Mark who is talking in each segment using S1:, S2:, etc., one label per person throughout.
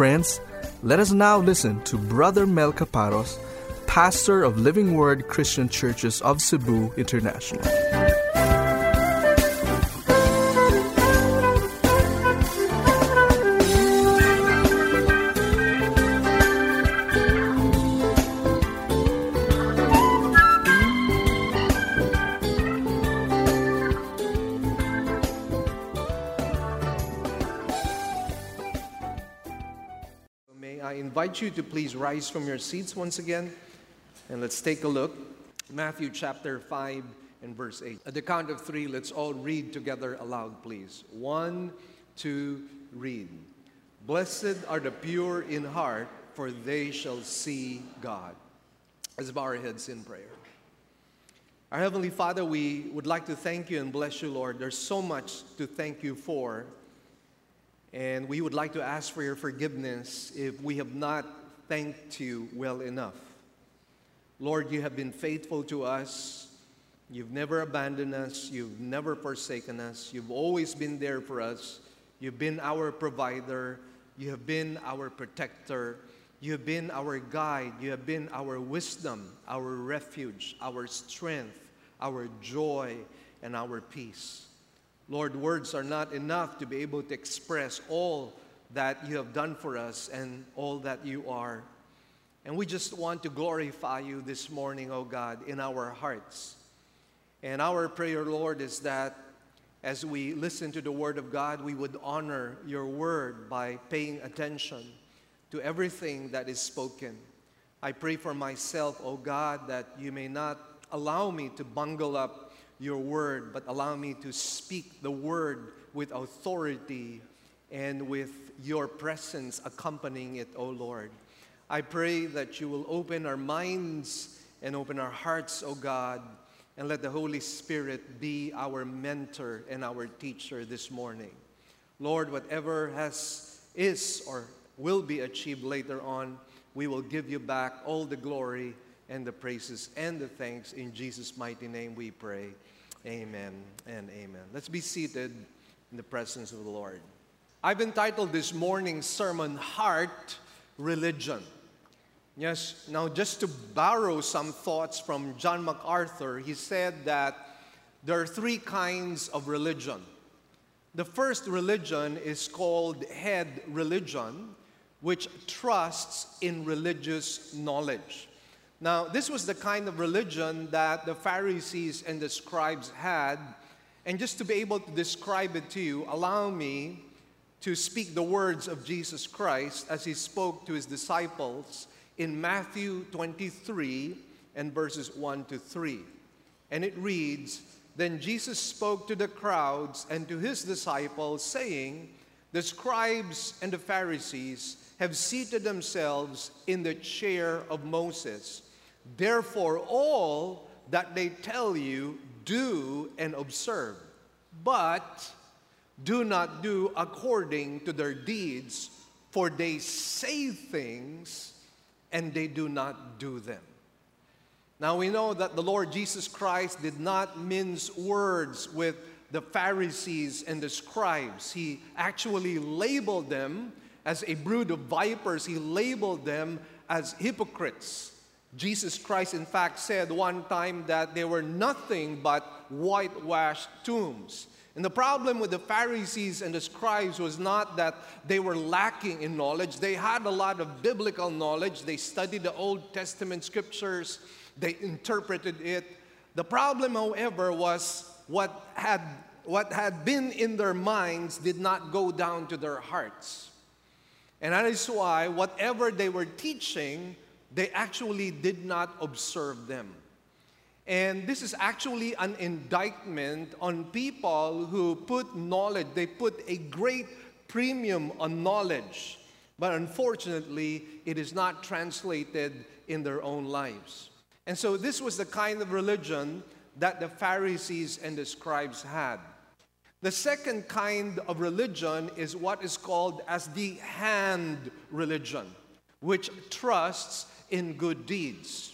S1: Friends, let us now listen to Brother Mel Caparos, pastor of Living Word Christian Churches of Cebu International.
S2: Invite you to please rise from your seats once again and let's take a look. Matthew chapter 5 and verse 8. At the count of three, let's all read together aloud, please. One, two, read. Blessed are the pure in heart, for they shall see God. Let's bow our heads in prayer. Our Heavenly Father, we would like to thank you and bless you, Lord. There's so much to thank you for. And we would like to ask for your forgiveness if we have not thanked you well enough. Lord, you have been faithful to us. You've never abandoned us. You've never forsaken us. You've always been there for us. You've been our provider. You have been our protector. You have been our guide. You have been our wisdom, our refuge, our strength, our joy, and our peace. Lord, words are not enough to be able to express all that you have done for us and all that you are. And we just want to glorify you this morning, oh God, in our hearts. And our prayer, Lord, is that as we listen to the Word of God, we would honor your Word by paying attention to everything that is spoken. I pray for myself, oh God, that you may not allow me to bungle up your word, but allow me to speak the word with authority and with your presence accompanying it, O Lord. I pray that you will open our minds and open our hearts, O God, and let the Holy Spirit be our mentor and our teacher this morning. Lord, whatever has is or will be achieved later on, we will give you back all the glory and the praises and the thanks. In Jesus' mighty name we pray. Amen and amen. Let's be seated in the presence of the Lord. I've entitled this morning's sermon, Heart Religion. Yes, now just to borrow some thoughts from John MacArthur, he said that there are three kinds of religion. The first religion is called head religion, which trusts in religious knowledge. Now, this was the kind of religion that the Pharisees and the scribes had. And just to be able to describe it to you, allow me to speak the words of Jesus Christ as he spoke to his disciples in Matthew 23 and verses 1 to 3. And it reads Then Jesus spoke to the crowds and to his disciples, saying, The scribes and the Pharisees have seated themselves in the chair of Moses. Therefore, all that they tell you, do and observe, but do not do according to their deeds, for they say things and they do not do them. Now we know that the Lord Jesus Christ did not mince words with the Pharisees and the scribes. He actually labeled them as a brood of vipers, he labeled them as hypocrites. Jesus Christ, in fact, said one time that they were nothing but whitewashed tombs. And the problem with the Pharisees and the scribes was not that they were lacking in knowledge. They had a lot of biblical knowledge. They studied the Old Testament scriptures, they interpreted it. The problem, however, was what had, what had been in their minds did not go down to their hearts. And that is why whatever they were teaching they actually did not observe them. And this is actually an indictment on people who put knowledge, they put a great premium on knowledge, but unfortunately, it is not translated in their own lives. And so, this was the kind of religion that the Pharisees and the scribes had. The second kind of religion is what is called as the hand religion, which trusts in good deeds.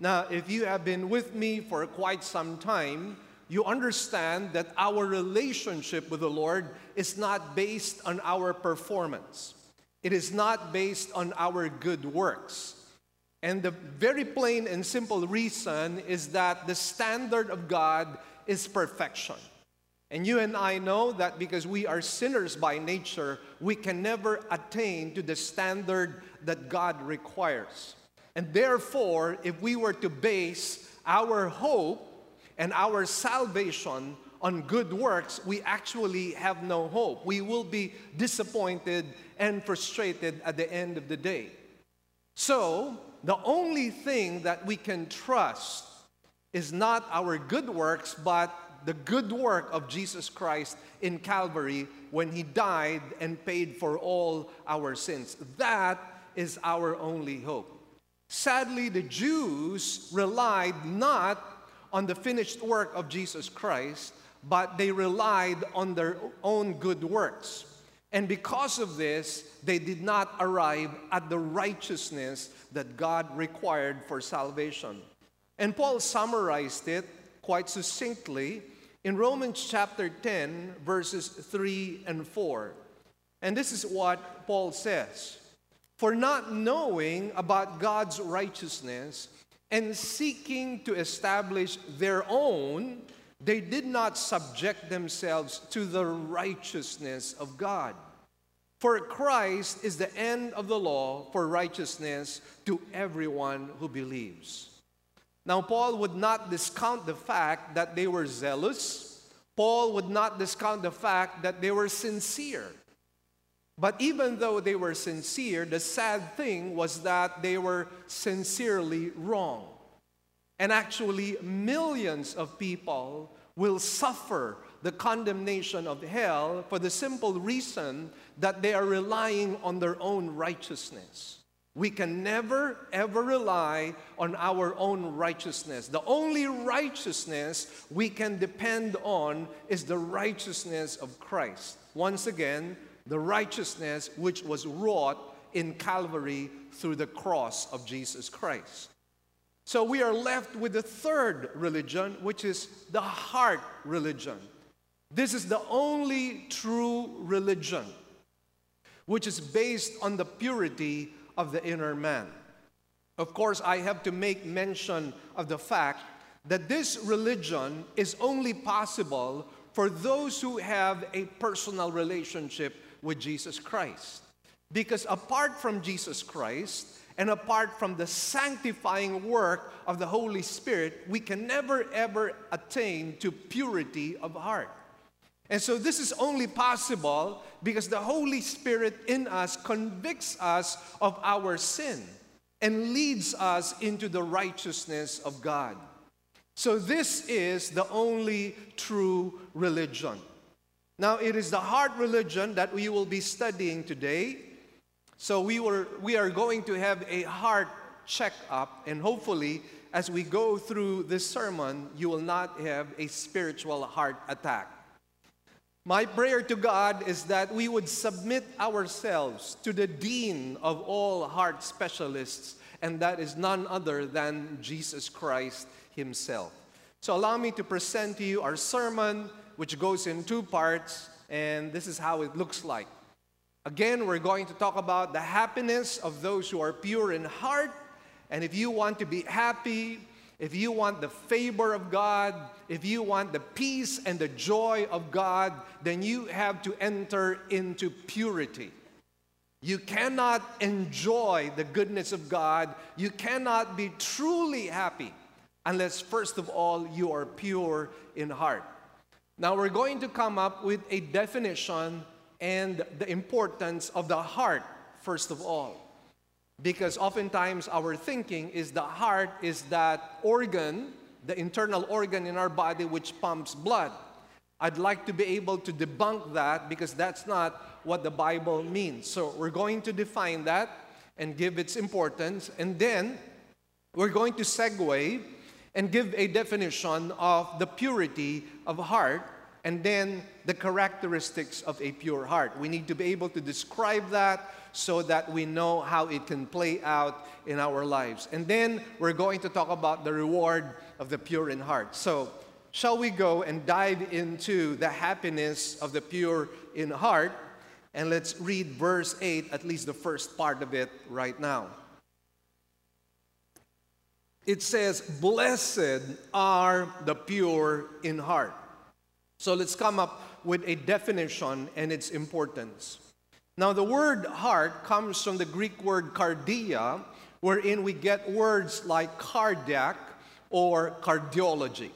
S2: Now, if you have been with me for quite some time, you understand that our relationship with the Lord is not based on our performance. It is not based on our good works. And the very plain and simple reason is that the standard of God is perfection. And you and I know that because we are sinners by nature, we can never attain to the standard that God requires. And therefore, if we were to base our hope and our salvation on good works, we actually have no hope. We will be disappointed and frustrated at the end of the day. So, the only thing that we can trust is not our good works, but the good work of Jesus Christ in Calvary when He died and paid for all our sins. That is our only hope. Sadly, the Jews relied not on the finished work of Jesus Christ, but they relied on their own good works. And because of this, they did not arrive at the righteousness that God required for salvation. And Paul summarized it quite succinctly in Romans chapter 10, verses 3 and 4. And this is what Paul says For not knowing about God's righteousness and seeking to establish their own, they did not subject themselves to the righteousness of God. For Christ is the end of the law for righteousness to everyone who believes. Now, Paul would not discount the fact that they were zealous. Paul would not discount the fact that they were sincere. But even though they were sincere, the sad thing was that they were sincerely wrong. And actually, millions of people will suffer the condemnation of hell for the simple reason that they are relying on their own righteousness. We can never, ever rely on our own righteousness. The only righteousness we can depend on is the righteousness of Christ. Once again, the righteousness which was wrought in Calvary through the cross of Jesus Christ. So we are left with the third religion, which is the heart religion. This is the only true religion, which is based on the purity of the inner man. Of course, I have to make mention of the fact that this religion is only possible for those who have a personal relationship with Jesus Christ. Because apart from Jesus Christ, and apart from the sanctifying work of the Holy Spirit, we can never ever attain to purity of heart. And so this is only possible because the Holy Spirit in us convicts us of our sin and leads us into the righteousness of God. So this is the only true religion. Now, it is the heart religion that we will be studying today. So we, were, we are going to have a heart checkup, and hopefully, as we go through this sermon, you will not have a spiritual heart attack. My prayer to God is that we would submit ourselves to the Dean of all heart specialists, and that is none other than Jesus Christ Himself. So, allow me to present to you our sermon, which goes in two parts, and this is how it looks like. Again, we're going to talk about the happiness of those who are pure in heart, and if you want to be happy, if you want the favor of God, if you want the peace and the joy of God, then you have to enter into purity. You cannot enjoy the goodness of God. You cannot be truly happy unless, first of all, you are pure in heart. Now, we're going to come up with a definition and the importance of the heart, first of all. Because oftentimes our thinking is the heart is that organ, the internal organ in our body which pumps blood. I'd like to be able to debunk that because that's not what the Bible means. So we're going to define that and give its importance. And then we're going to segue and give a definition of the purity of heart and then the characteristics of a pure heart. We need to be able to describe that so that we know how it can play out in our lives. And then we're going to talk about the reward of the pure in heart. So, shall we go and dive into the happiness of the pure in heart? And let's read verse 8, at least the first part of it right now. It says, Blessed are the pure in heart. So let's come up with a definition and its importance. Now, the word heart comes from the Greek word cardia, wherein we get words like cardiac or cardiology.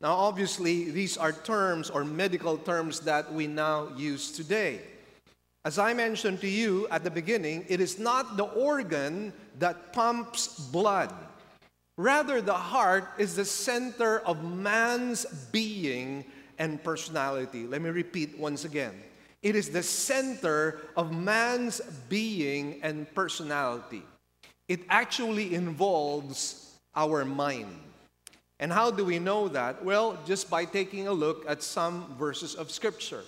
S2: Now, obviously, these are terms or medical terms that we now use today. As I mentioned to you at the beginning, it is not the organ that pumps blood. Rather, the heart is the center of man's being and personality. Let me repeat once again. It is the center of man's being and personality. It actually involves our mind. And how do we know that? Well, just by taking a look at some verses of Scripture.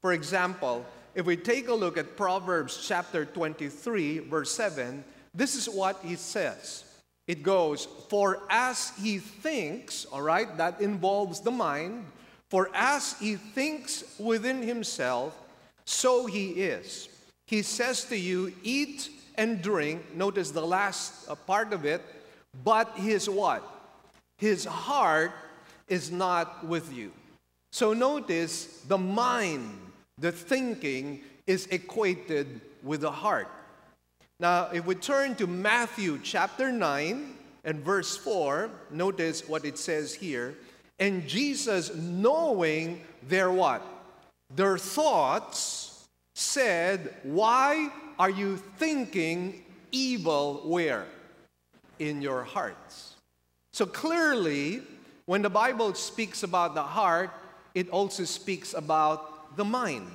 S2: For example, if we take a look at Proverbs chapter 23, verse 7, this is what it says. It goes, For as he thinks, all right, that involves the mind, for as he thinks within himself, so he is. He says to you, Eat and drink. Notice the last uh, part of it. But his what? His heart is not with you. So notice the mind, the thinking is equated with the heart. Now, if we turn to Matthew chapter 9 and verse 4, notice what it says here. And Jesus, knowing their what? Their thoughts, said, Why are you thinking evil where? In your hearts. So clearly, when the Bible speaks about the heart, it also speaks about the mind.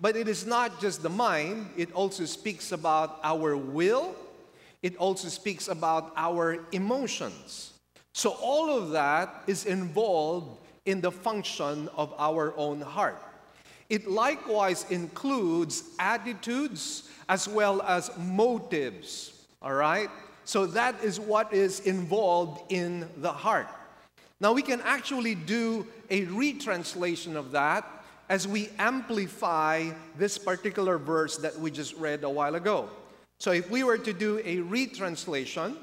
S2: But it is not just the mind, it also speaks about our will, it also speaks about our emotions. So, all of that is involved in the function of our own heart. It likewise includes attitudes as well as motives, all right? So, that is what is involved in the heart. Now, we can actually do a retranslation of that as we amplify this particular verse that we just read a while ago. So, if we were to do a retranslation,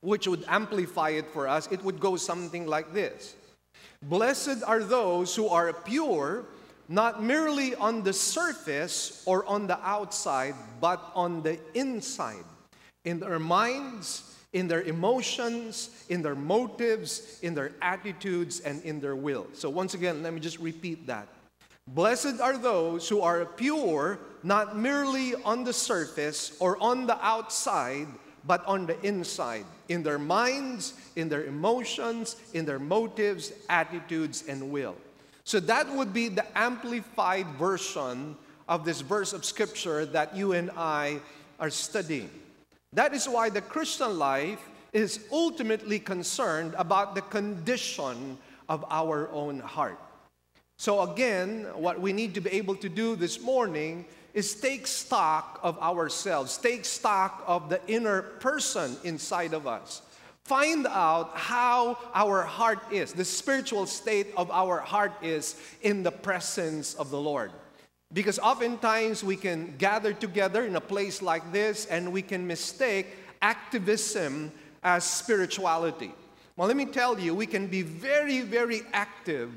S2: which would amplify it for us, it would go something like this Blessed are those who are pure, not merely on the surface or on the outside, but on the inside, in their minds, in their emotions, in their motives, in their attitudes, and in their will. So, once again, let me just repeat that. Blessed are those who are pure, not merely on the surface or on the outside, but on the inside, in their minds, in their emotions, in their motives, attitudes, and will. So that would be the amplified version of this verse of scripture that you and I are studying. That is why the Christian life is ultimately concerned about the condition of our own heart. So, again, what we need to be able to do this morning is take stock of ourselves, take stock of the inner person inside of us. Find out how our heart is, the spiritual state of our heart is in the presence of the Lord. Because oftentimes we can gather together in a place like this and we can mistake activism as spirituality. Well, let me tell you, we can be very, very active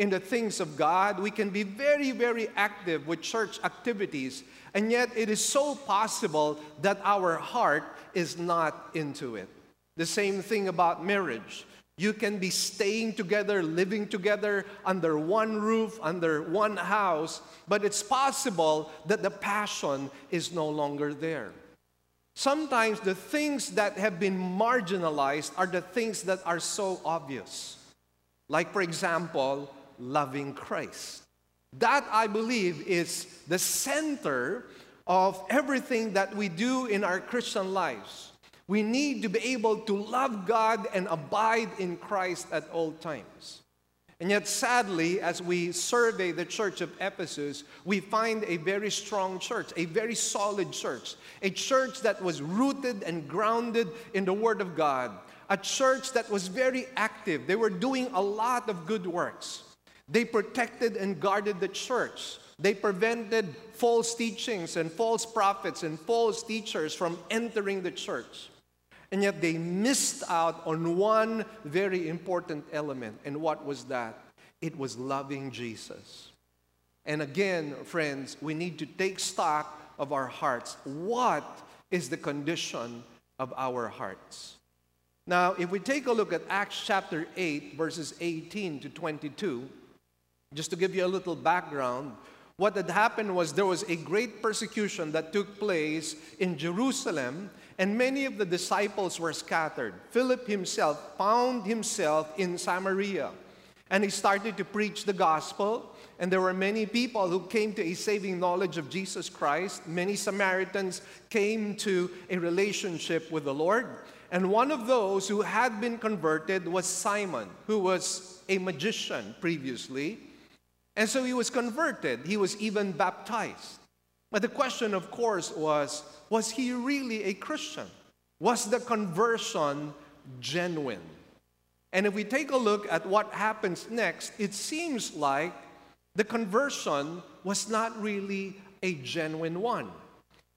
S2: in the things of God. We can be very, very active with church activities, and yet it is so possible that our heart is not into it. The same thing about marriage. You can be staying together, living together under one roof, under one house, but it's possible that the passion is no longer there. Sometimes the things that have been marginalized are the things that are so obvious. Like, for example, loving Christ. That, I believe, is the center of everything that we do in our Christian lives. We need to be able to love God and abide in Christ at all times. And yet, sadly, as we survey the church of Ephesus, we find a very strong church, a very solid church, a church that was rooted and grounded in the Word of God, a church that was very active. They were doing a lot of good works. They protected and guarded the church. They prevented false teachings and false prophets and false teachers from entering the church. And yet they missed out on one very important element. And what was that? It was loving Jesus. And again, friends, we need to take stock of our hearts. What is the condition of our hearts? Now, if we take a look at Acts chapter 8, verses 18 to 22, just to give you a little background, what had happened was there was a great persecution that took place in Jerusalem, and many of the disciples were scattered. Philip himself found himself in Samaria, and he started to preach the gospel. And there were many people who came to a saving knowledge of Jesus Christ. Many Samaritans came to a relationship with the Lord. And one of those who had been converted was Simon, who was a magician previously. And so he was converted. He was even baptized. But the question, of course, was was he really a Christian? Was the conversion genuine? And if we take a look at what happens next, it seems like the conversion was not really a genuine one.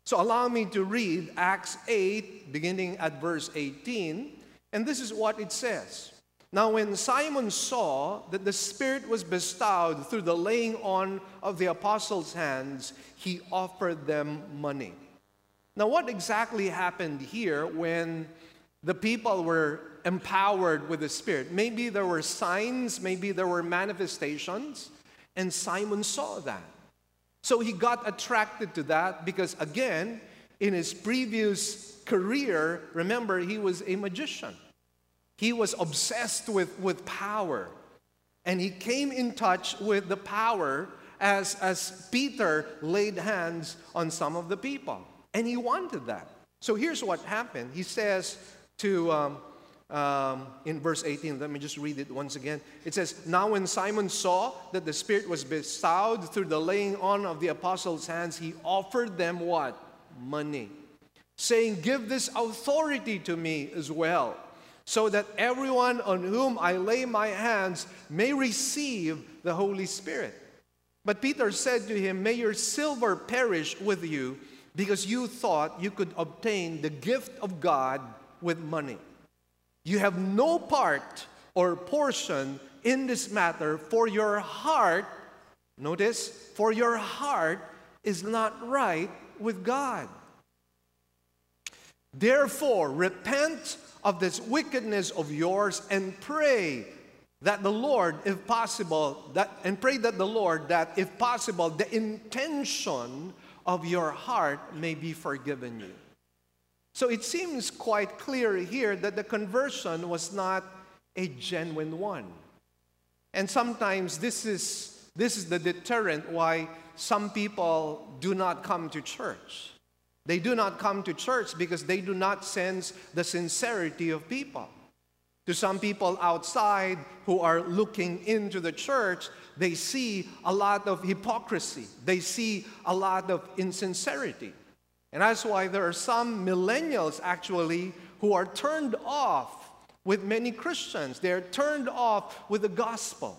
S2: So allow me to read Acts 8, beginning at verse 18, and this is what it says. Now, when Simon saw that the Spirit was bestowed through the laying on of the apostles' hands, he offered them money. Now, what exactly happened here when the people were empowered with the Spirit? Maybe there were signs, maybe there were manifestations. And Simon saw that. So he got attracted to that because, again, in his previous career, remember, he was a magician. He was obsessed with, with power. And he came in touch with the power as, as Peter laid hands on some of the people. And he wanted that. So here's what happened. He says to um, um, in verse 18. Let me just read it once again. It says, Now when Simon saw that the Spirit was bestowed through the laying on of the apostles' hands, he offered them what? Money. Saying, Give this authority to me as well, so that everyone on whom I lay my hands may receive the Holy Spirit. But Peter said to him, May your silver perish with you, because you thought you could obtain the gift of God with money. You have no part or portion in this matter, for your heart, notice, for your heart is not right with God. Therefore, repent of this wickedness of yours and pray that the Lord, if possible, that and pray that the Lord, that if possible, the intention of your heart may be forgiven you. So it seems quite clear here that the conversion was not a genuine one. And sometimes this is, this is the deterrent why some people do not come to church. They do not come to church because they do not sense the sincerity of people. To some people outside who are looking into the church, they see a lot of hypocrisy, they see a lot of insincerity. And that's why there are some millennials actually who are turned off with many Christians. They're turned off with the gospel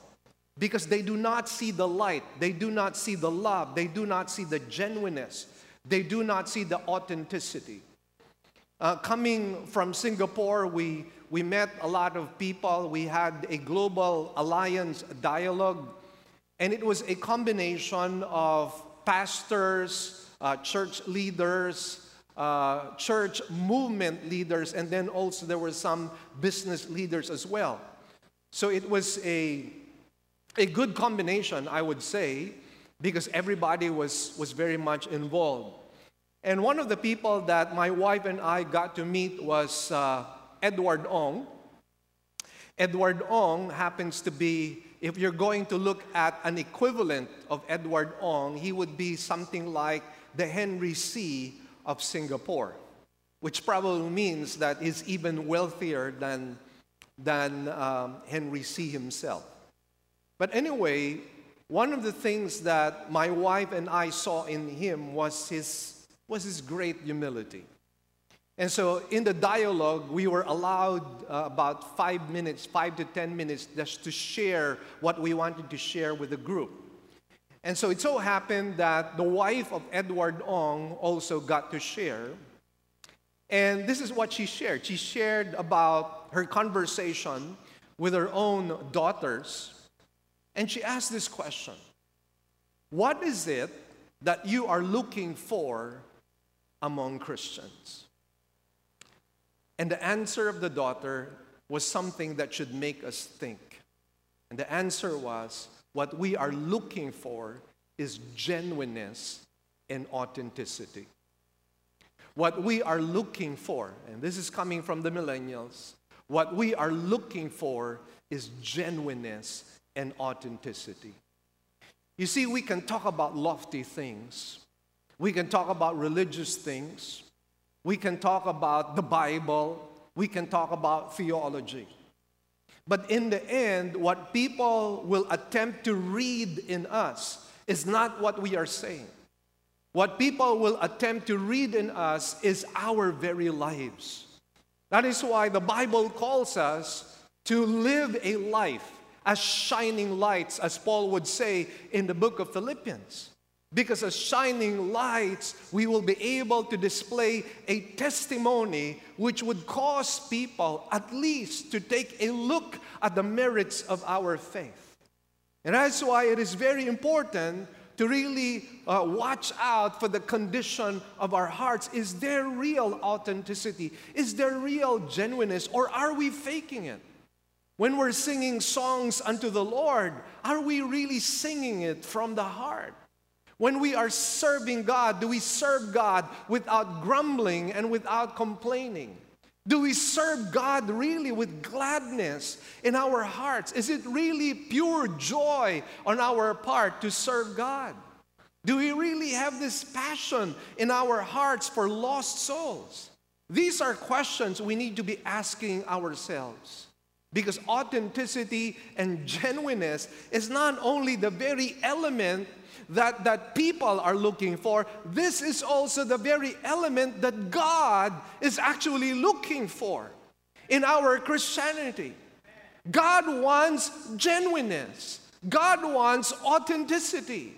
S2: because they do not see the light, they do not see the love, they do not see the genuineness, they do not see the authenticity. Uh, coming from Singapore, we, we met a lot of people. We had a global alliance dialogue, and it was a combination of pastors, uh, church leaders, uh, church movement leaders, and then also there were some business leaders as well. So it was a, a good combination, I would say, because everybody was, was very much involved. And one of the people that my wife and I got to meet was uh, Edward Ong. Edward Ong happens to be, if you're going to look at an equivalent of Edward Ong, he would be something like the Henry Sy of Singapore, which probably means that he's even wealthier than, than um, Henry Sy himself. But anyway, one of the things that my wife and I saw in him was his, was his great humility. And so in the dialogue, we were allowed uh, about five minutes, five to ten minutes, just to share what we wanted to share with the group. And so it so happened that the wife of Edward Ong also got to share. And this is what she shared. She shared about her conversation with her own daughters. And she asked this question What is it that you are looking for among Christians? And the answer of the daughter was something that should make us think. And the answer was what we are looking for is genuineness and authenticity. What we are looking for, and this is coming from the millennials, what we are looking for is genuineness and authenticity. You see, we can talk about lofty things, we can talk about religious things, we can talk about the Bible, we can talk about theology. But in the end, what people will attempt to read in us is not what we are saying. What people will attempt to read in us is our very lives. That is why the Bible calls us to live a life as shining lights, as Paul would say in the book of Philippians. Because as shining lights, we will be able to display a testimony which would cause people at least to take a look at the merits of our faith. And that's why it is very important to really uh, watch out for the condition of our hearts. Is there real authenticity? Is there real genuineness? Or are we faking it? When we're singing songs unto the Lord, are we really singing it from the heart? When we are serving God, do we serve God without grumbling and without complaining? Do we serve God really with gladness in our hearts? Is it really pure joy on our part to serve God? Do we really have this passion in our hearts for lost souls? These are questions we need to be asking ourselves. Because authenticity and genuineness is not only the very element that, that people are looking for, this is also the very element that God is actually looking for in our Christianity. God wants genuineness, God wants authenticity,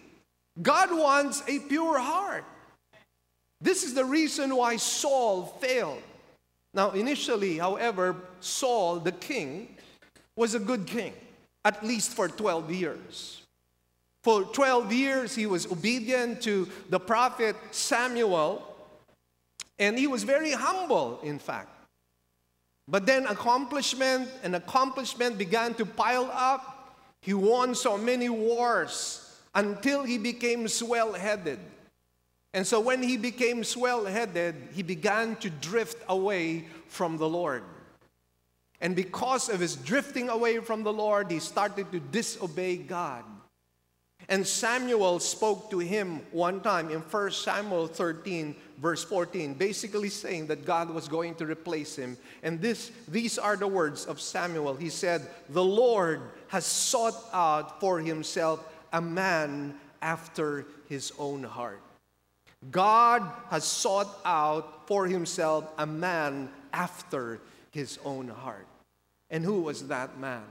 S2: God wants a pure heart. This is the reason why Saul failed. Now, initially, however, Saul, the king, was a good king, at least for 12 years. For 12 years, he was obedient to the prophet Samuel, and he was very humble, in fact. But then accomplishment and accomplishment began to pile up. He won so many wars until he became swell headed. And so when he became swell headed, he began to drift away from the Lord. And because of his drifting away from the Lord, he started to disobey God. And Samuel spoke to him one time in 1 Samuel 13, verse 14, basically saying that God was going to replace him. And this, these are the words of Samuel. He said, The Lord has sought out for himself a man after his own heart. God has sought out for himself a man after his own heart. And who was that man?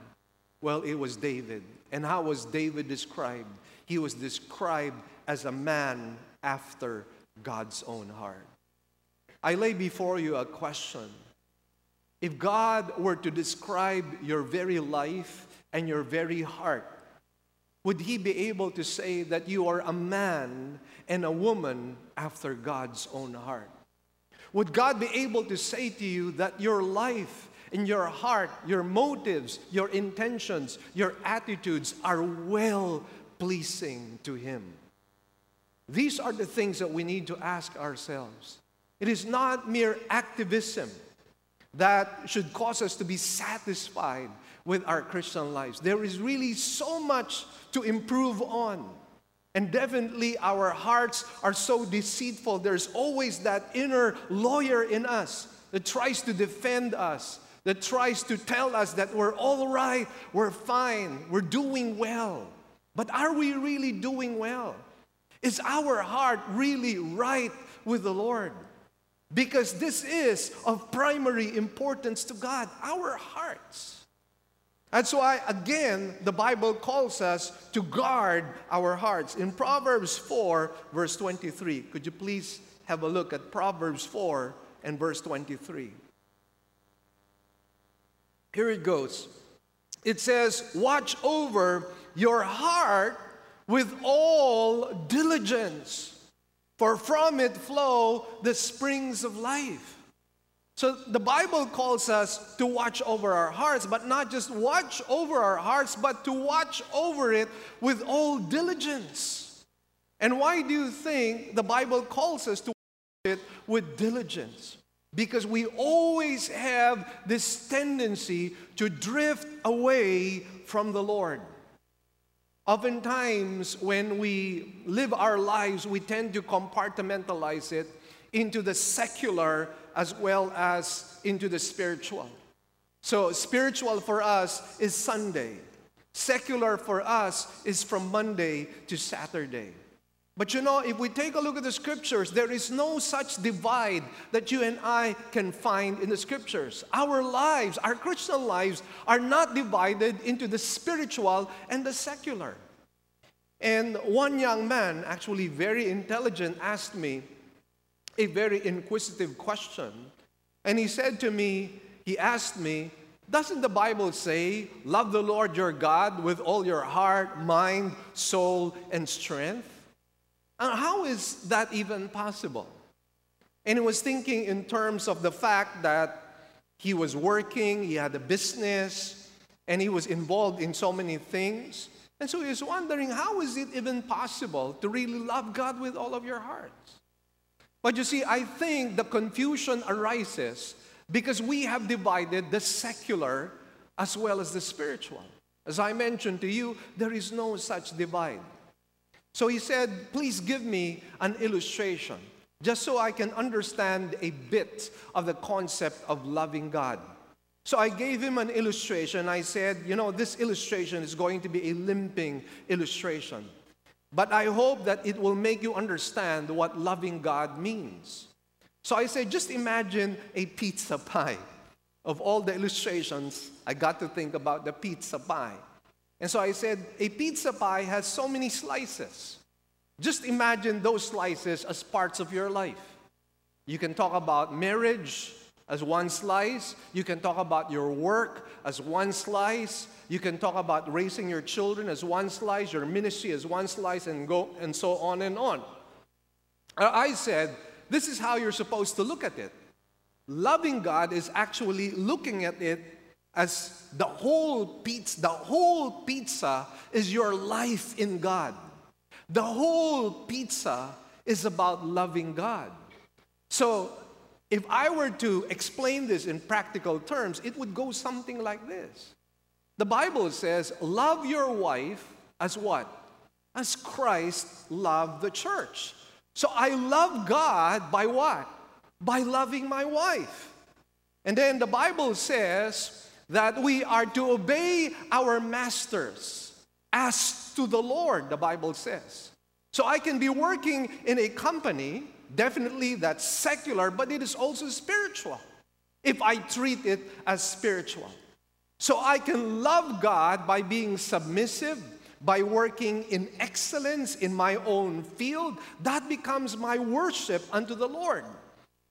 S2: Well, it was David. And how was David described? He was described as a man after God's own heart. I lay before you a question. If God were to describe your very life and your very heart, would He be able to say that you are a man and a woman after God's own heart? Would God be able to say to you that your life and your heart, your motives, your intentions, your attitudes are well pleasing to Him? These are the things that we need to ask ourselves. It is not mere activism that should cause us to be satisfied with our Christian lives. There is really so much to improve on. And definitely, our hearts are so deceitful. There's always that inner lawyer in us that tries to defend us, that tries to tell us that we're all right, we're fine, we're doing well. But are we really doing well? Is our heart really right with the Lord? Because this is of primary importance to God, our hearts. That's why, again, the Bible calls us to guard our hearts. In Proverbs 4, verse 23, could you please have a look at Proverbs 4 and verse 23? Here it goes. It says, Watch over your heart with all diligence, for from it flow the springs of life. So the Bible calls us to watch over our hearts, but not just watch over our hearts, but to watch over it with all diligence. And why do you think the Bible calls us to watch it with diligence? Because we always have this tendency to drift away from the Lord. Oftentimes, when we live our lives, we tend to compartmentalize it into the secular as well as into the spiritual. So, spiritual for us is Sunday, secular for us is from Monday to Saturday. But you know, if we take a look at the scriptures, there is no such divide that you and I can find in the scriptures. Our lives, our Christian lives, are not divided into the spiritual and the secular. And one young man, actually very intelligent, asked me, a very inquisitive question. And he said to me, he asked me, doesn't the Bible say, love the Lord your God with all your heart, mind, soul, and strength? And how is that even possible? And he was thinking in terms of the fact that he was working, he had a business, and he was involved in so many things. And so he was wondering, how is it even possible to really love God with all of your hearts? But you see, I think the confusion arises because we have divided the secular as well as the spiritual. As I mentioned to you, there is no such divide. So he said, Please give me an illustration, just so I can understand a bit of the concept of loving God. So I gave him an illustration. I said, You know, this illustration is going to be a limping illustration. But I hope that it will make you understand what loving God means. So I say, just imagine a pizza pie. Of all the illustrations, I got to think about the pizza pie. And so I said, a pizza pie has so many slices. Just imagine those slices as parts of your life. You can talk about marriage, as one slice. You can talk about your work as one slice. You can talk about raising your children as one slice, your ministry as one slice, and go and so on and on. Uh, I said, this is how you're supposed to look at it. Loving God is actually looking at it as the whole pizza, the whole pizza is your life in God. The whole pizza is about loving God. So if I were to explain this in practical terms, it would go something like this. The Bible says, Love your wife as what? As Christ loved the church. So I love God by what? By loving my wife. And then the Bible says that we are to obey our masters as to the Lord, the Bible says. So I can be working in a company Definitely that's secular, but it is also spiritual if I treat it as spiritual. So I can love God by being submissive, by working in excellence in my own field. That becomes my worship unto the Lord.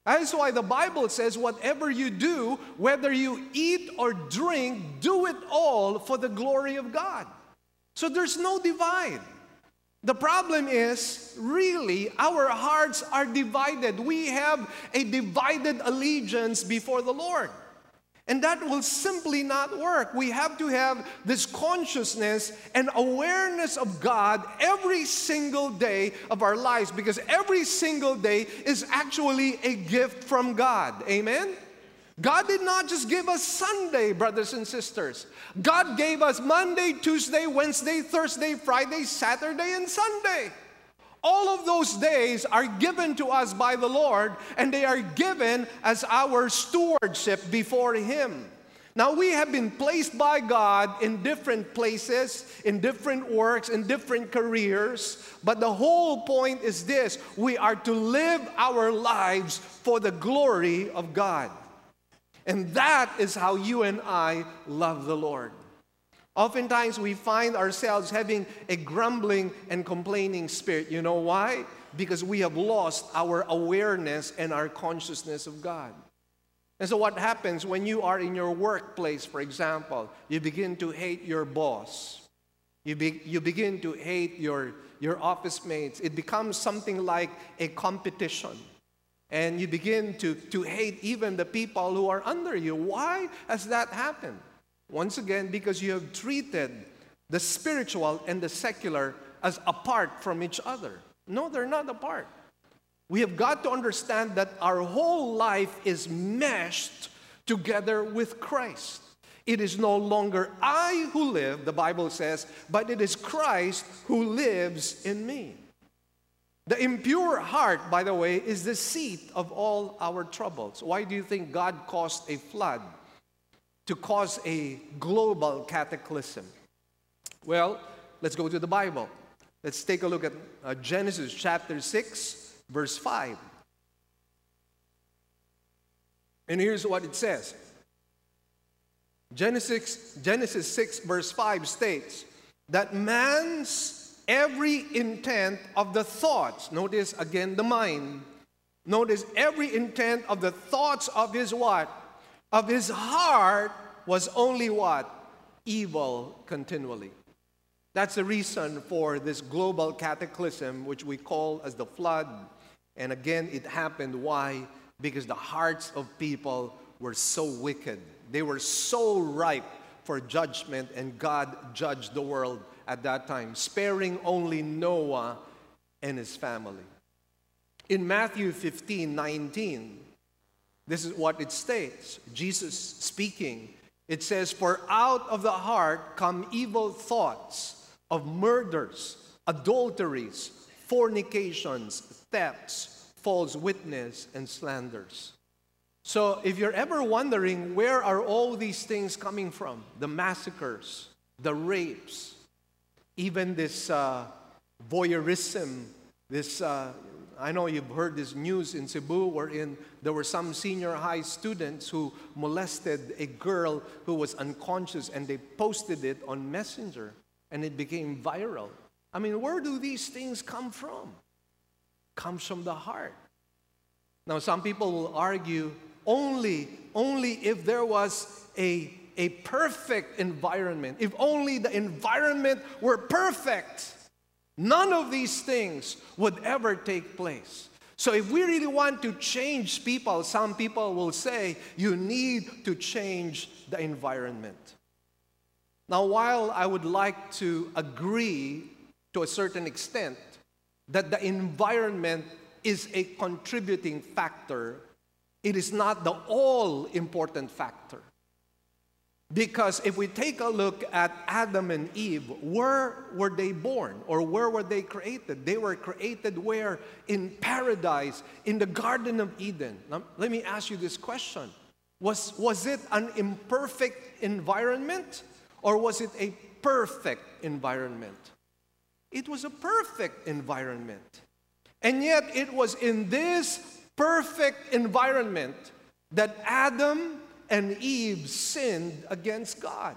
S2: That's why the Bible says, whatever you do, whether you eat or drink, do it all for the glory of God. So there's no divide. The problem is, really, our hearts are divided. We have a divided allegiance before the Lord. And that will simply not work. We have to have this consciousness and awareness of God every single day of our lives because every single day is actually a gift from God. Amen? God did not just give us Sunday, brothers and sisters. God gave us Monday, Tuesday, Wednesday, Thursday, Friday, Saturday, and Sunday. All of those days are given to us by the Lord, and they are given as our stewardship before Him. Now, we have been placed by God in different places, in different works, in different careers, but the whole point is this we are to live our lives for the glory of God. And that is how you and I love the Lord. Oftentimes, we find ourselves having a grumbling and complaining spirit. You know why? Because we have lost our awareness and our consciousness of God. And so, what happens when you are in your workplace, for example, you begin to hate your boss, you, be, you begin to hate your, your office mates. It becomes something like a competition. And you begin to, to hate even the people who are under you. Why has that happened? Once again, because you have treated the spiritual and the secular as apart from each other. No, they're not apart. We have got to understand that our whole life is meshed together with Christ. It is no longer I who live, the Bible says, but it is Christ who lives in me. The impure heart, by the way, is the seat of all our troubles. Why do you think God caused a flood? To cause a global cataclysm. Well, let's go to the Bible. Let's take a look at uh, Genesis chapter 6, verse 5. And here's what it says Genesis, Genesis 6, verse 5 states that man's every intent of the thoughts, notice again the mind, notice every intent of the thoughts of his what? Of his heart was only what? Evil continually. That's the reason for this global cataclysm, which we call as the flood. And again, it happened. Why? Because the hearts of people were so wicked. They were so ripe for judgment, and God judged the world at that time, sparing only Noah and his family. In Matthew 15 19, this is what it states Jesus speaking. It says, For out of the heart come evil thoughts of murders, adulteries, fornications, thefts, false witness, and slanders. So, if you're ever wondering where are all these things coming from, the massacres, the rapes, even this uh, voyeurism, this, uh, I know you've heard this news in Cebu wherein there were some senior high students who molested a girl who was unconscious and they posted it on Messenger and it became viral. I mean, where do these things come from? Comes from the heart. Now, some people will argue only, only if there was a, a perfect environment, if only the environment were perfect, none of these things would ever take place. So, if we really want to change people, some people will say you need to change the environment. Now, while I would like to agree to a certain extent that the environment is a contributing factor it is not the all important factor. Because if we take a look at Adam and Eve, where were they born or where were they created? They were created where? In paradise, in the Garden of Eden. Now, let me ask you this question was, was it an imperfect environment or was it a perfect environment? It was a perfect environment. And yet, it was in this perfect environment that Adam and Eve sinned against God.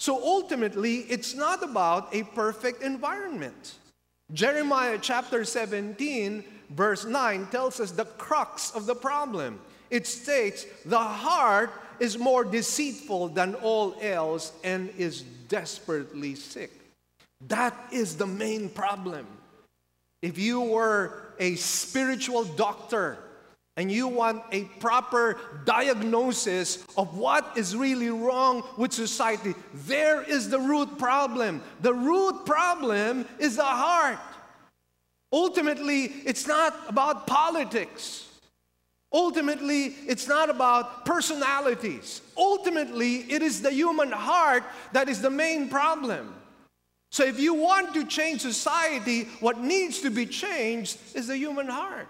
S2: So ultimately, it's not about a perfect environment. Jeremiah chapter 17, verse 9 tells us the crux of the problem. It states, The heart is more deceitful than all else and is desperately sick. That is the main problem. If you were a spiritual doctor and you want a proper diagnosis of what is really wrong with society, there is the root problem. The root problem is the heart. Ultimately, it's not about politics. Ultimately, it's not about personalities. Ultimately, it is the human heart that is the main problem. So, if you want to change society, what needs to be changed is the human heart.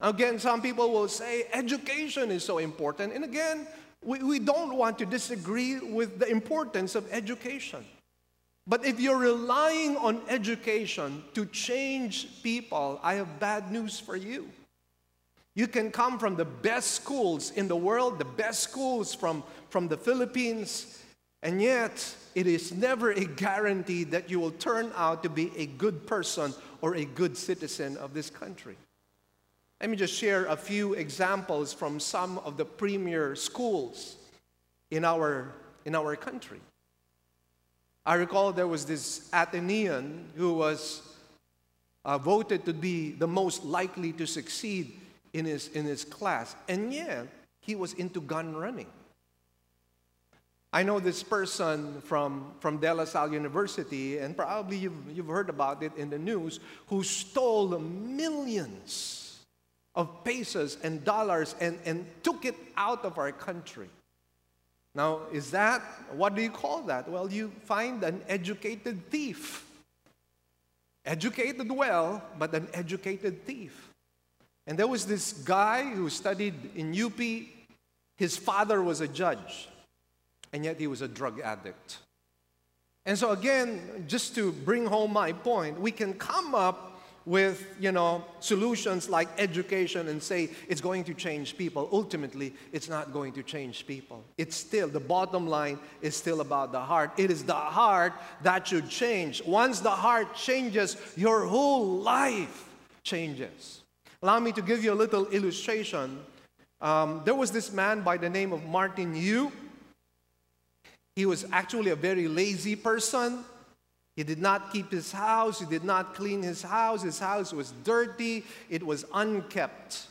S2: Again, some people will say education is so important. And again, we, we don't want to disagree with the importance of education. But if you're relying on education to change people, I have bad news for you. You can come from the best schools in the world, the best schools from, from the Philippines, And yet, it is never a guarantee that you will turn out to be a good person or a good citizen of this country. Let me just share a few examples from some of the premier schools in our, in our country. I recall there was this Atenean who was uh, voted to be the most likely to succeed in his, in his class, and yet he was into gun running. I know this person from, from De La Salle University, and probably you've, you've heard about it in the news, who stole millions of pesos and dollars and, and took it out of our country. Now, is that, what do you call that? Well, you find an educated thief. Educated well, but an educated thief. And there was this guy who studied in UP. His father was a judge and yet he was a drug addict. And so, again, just to bring home my point, we can come up with you know solutions like education and say it's going to change people. Ultimately it's not going to change people. It's still the bottom line is still about the heart. It is the heart that should change. Once the heart changes your whole life changes. Allow me to give you a little illustration. Um, there was this man by the name of martin yu. He was actually a very lazy person. He did not keep his house, he did not clean his house. His house was dirty, it was unkept.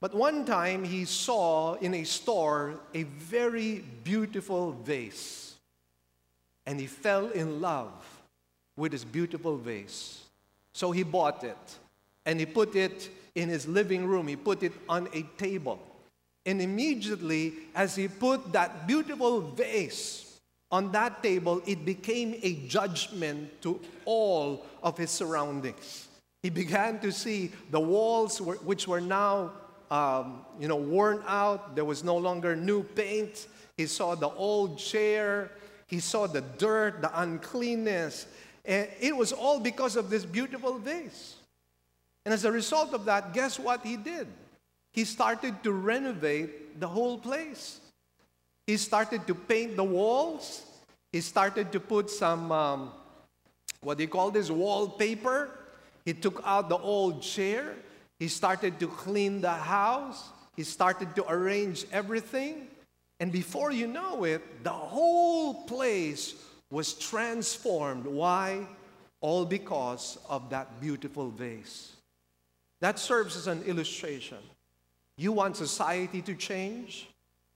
S2: But one time he saw in a store a very beautiful vase, and he fell in love with this beautiful vase. So he bought it, and he put it in his living room, he put it on a table. And immediately, as he put that beautiful vase on that table, it became a judgment to all of his surroundings. He began to see the walls, which were now um, you know, worn out. There was no longer new paint. He saw the old chair. He saw the dirt, the uncleanness. And it was all because of this beautiful vase. And as a result of that, guess what he did? he started to renovate the whole place. He started to paint the walls. He started to put some, um, what do you call this, wallpaper. He took out the old chair. He started to clean the house. He started to arrange everything. And before you know it, the whole place was transformed. Why? All because of that beautiful vase. That serves as an illustration you want society to change?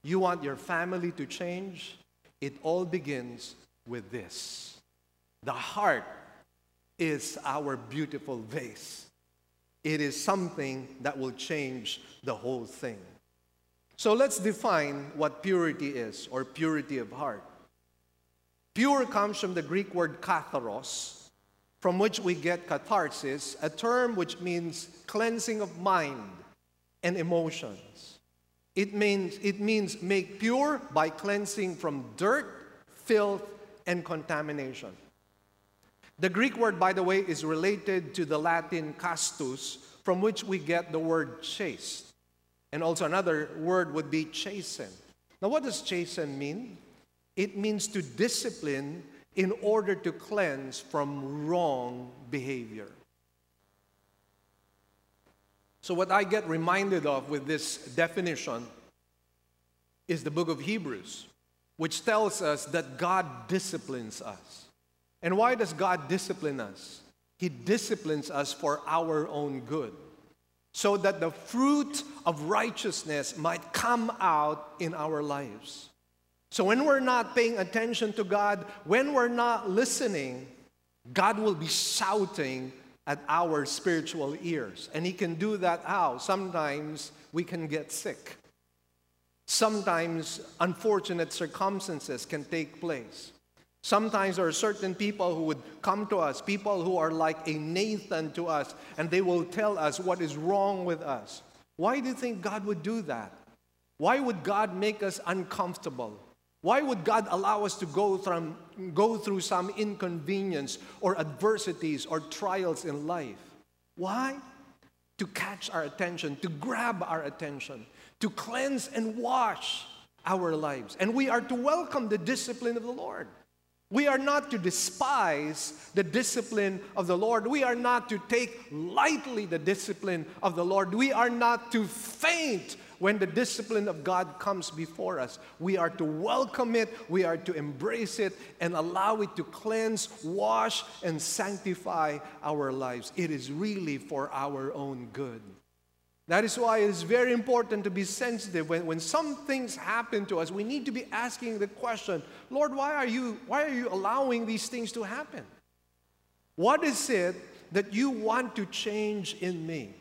S2: You want your family to change? It all begins with this. The heart is our beautiful vase. It is something that will change the whole thing. So let's define what purity is or purity of heart. Pure comes from the Greek word katharos, from which we get catharsis, a term which means cleansing of mind and emotions. It means, it means make pure by cleansing from dirt, filth, and contamination. The Greek word, by the way, is related to the Latin castus, from which we get the word chaste. And also another word would be chasten. Now, what does chasten mean? It means to discipline in order to cleanse from wrong behavior. So, what I get reminded of with this definition is the book of Hebrews, which tells us that God disciplines us. And why does God discipline us? He disciplines us for our own good, so that the fruit of righteousness might come out in our lives. So, when we're not paying attention to God, when we're not listening, God will be shouting at our spiritual ears. And He can do that how? Sometimes we can get sick. Sometimes unfortunate circumstances can take place. Sometimes there are certain people who would come to us, people who are like a Nathan to us, and they will tell us what is wrong with us. Why do you think God would do that? Why would God make us uncomfortable? Why would God allow us to go through, go through some inconvenience or adversities or trials in life? Why? To catch our attention, to grab our attention, to cleanse and wash our lives. And we are to welcome the discipline of the Lord. We are not to despise the discipline of the Lord. We are not to take lightly the discipline of the Lord. We are not to faint when the discipline of God comes before us. We are to welcome it, we are to embrace it, and allow it to cleanse, wash, and sanctify our lives. It is really for our own good. That is why it is very important to be sensitive. When, when some things happen to us, we need to be asking the question Lord, why are, you, why are you allowing these things to happen? What is it that you want to change in me?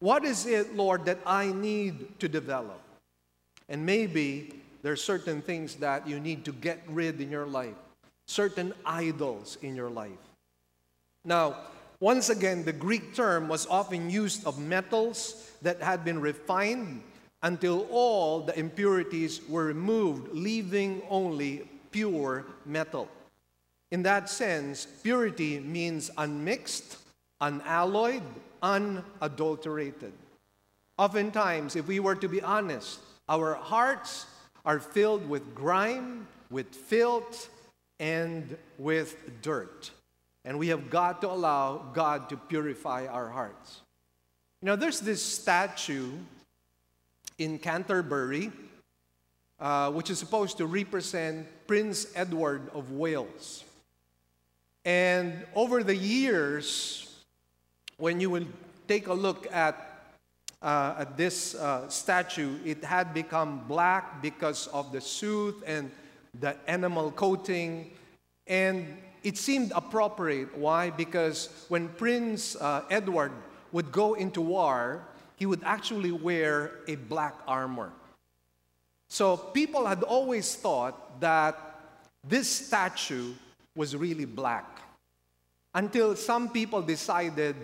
S2: What is it, Lord, that I need to develop? And maybe there are certain things that you need to get rid in your life, certain idols in your life. Now, once again, the Greek term was often used of metals that had been refined until all the impurities were removed, leaving only pure metal. In that sense, purity means unmixed, unalloyed, unadulterated. Oftentimes, if we were to be honest, our hearts are filled with grime, with filth, and with dirt. And we have got to allow God to purify our hearts. You know, there's this statue in Canterbury, uh, which is supposed to represent Prince Edward of Wales. And over the years, when you will take a look at, uh, at this uh, statue, it had become black because of the soot and the enamel coating. And it seemed appropriate. Why? Because when Prince uh, Edward would go into war, he would actually wear a black armor. So people had always thought that this statue was really black until some people decided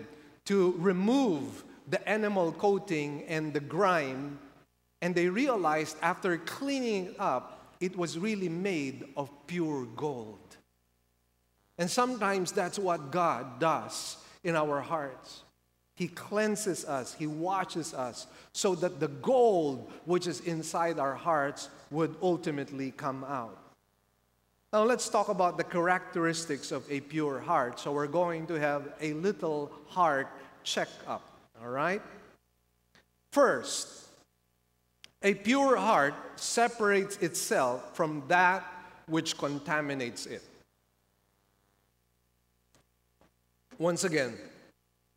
S2: to remove the enamel coating and the grime, and they realized after cleaning up, it was really made of pure gold. And sometimes that's what God does in our hearts. He cleanses us, He washes us, so that the gold which is inside our hearts would ultimately come out. Now, let's talk about the characteristics of a pure heart. So, we're going to have a little heart checkup, all right? First, a pure heart separates itself from that which contaminates it. Once again,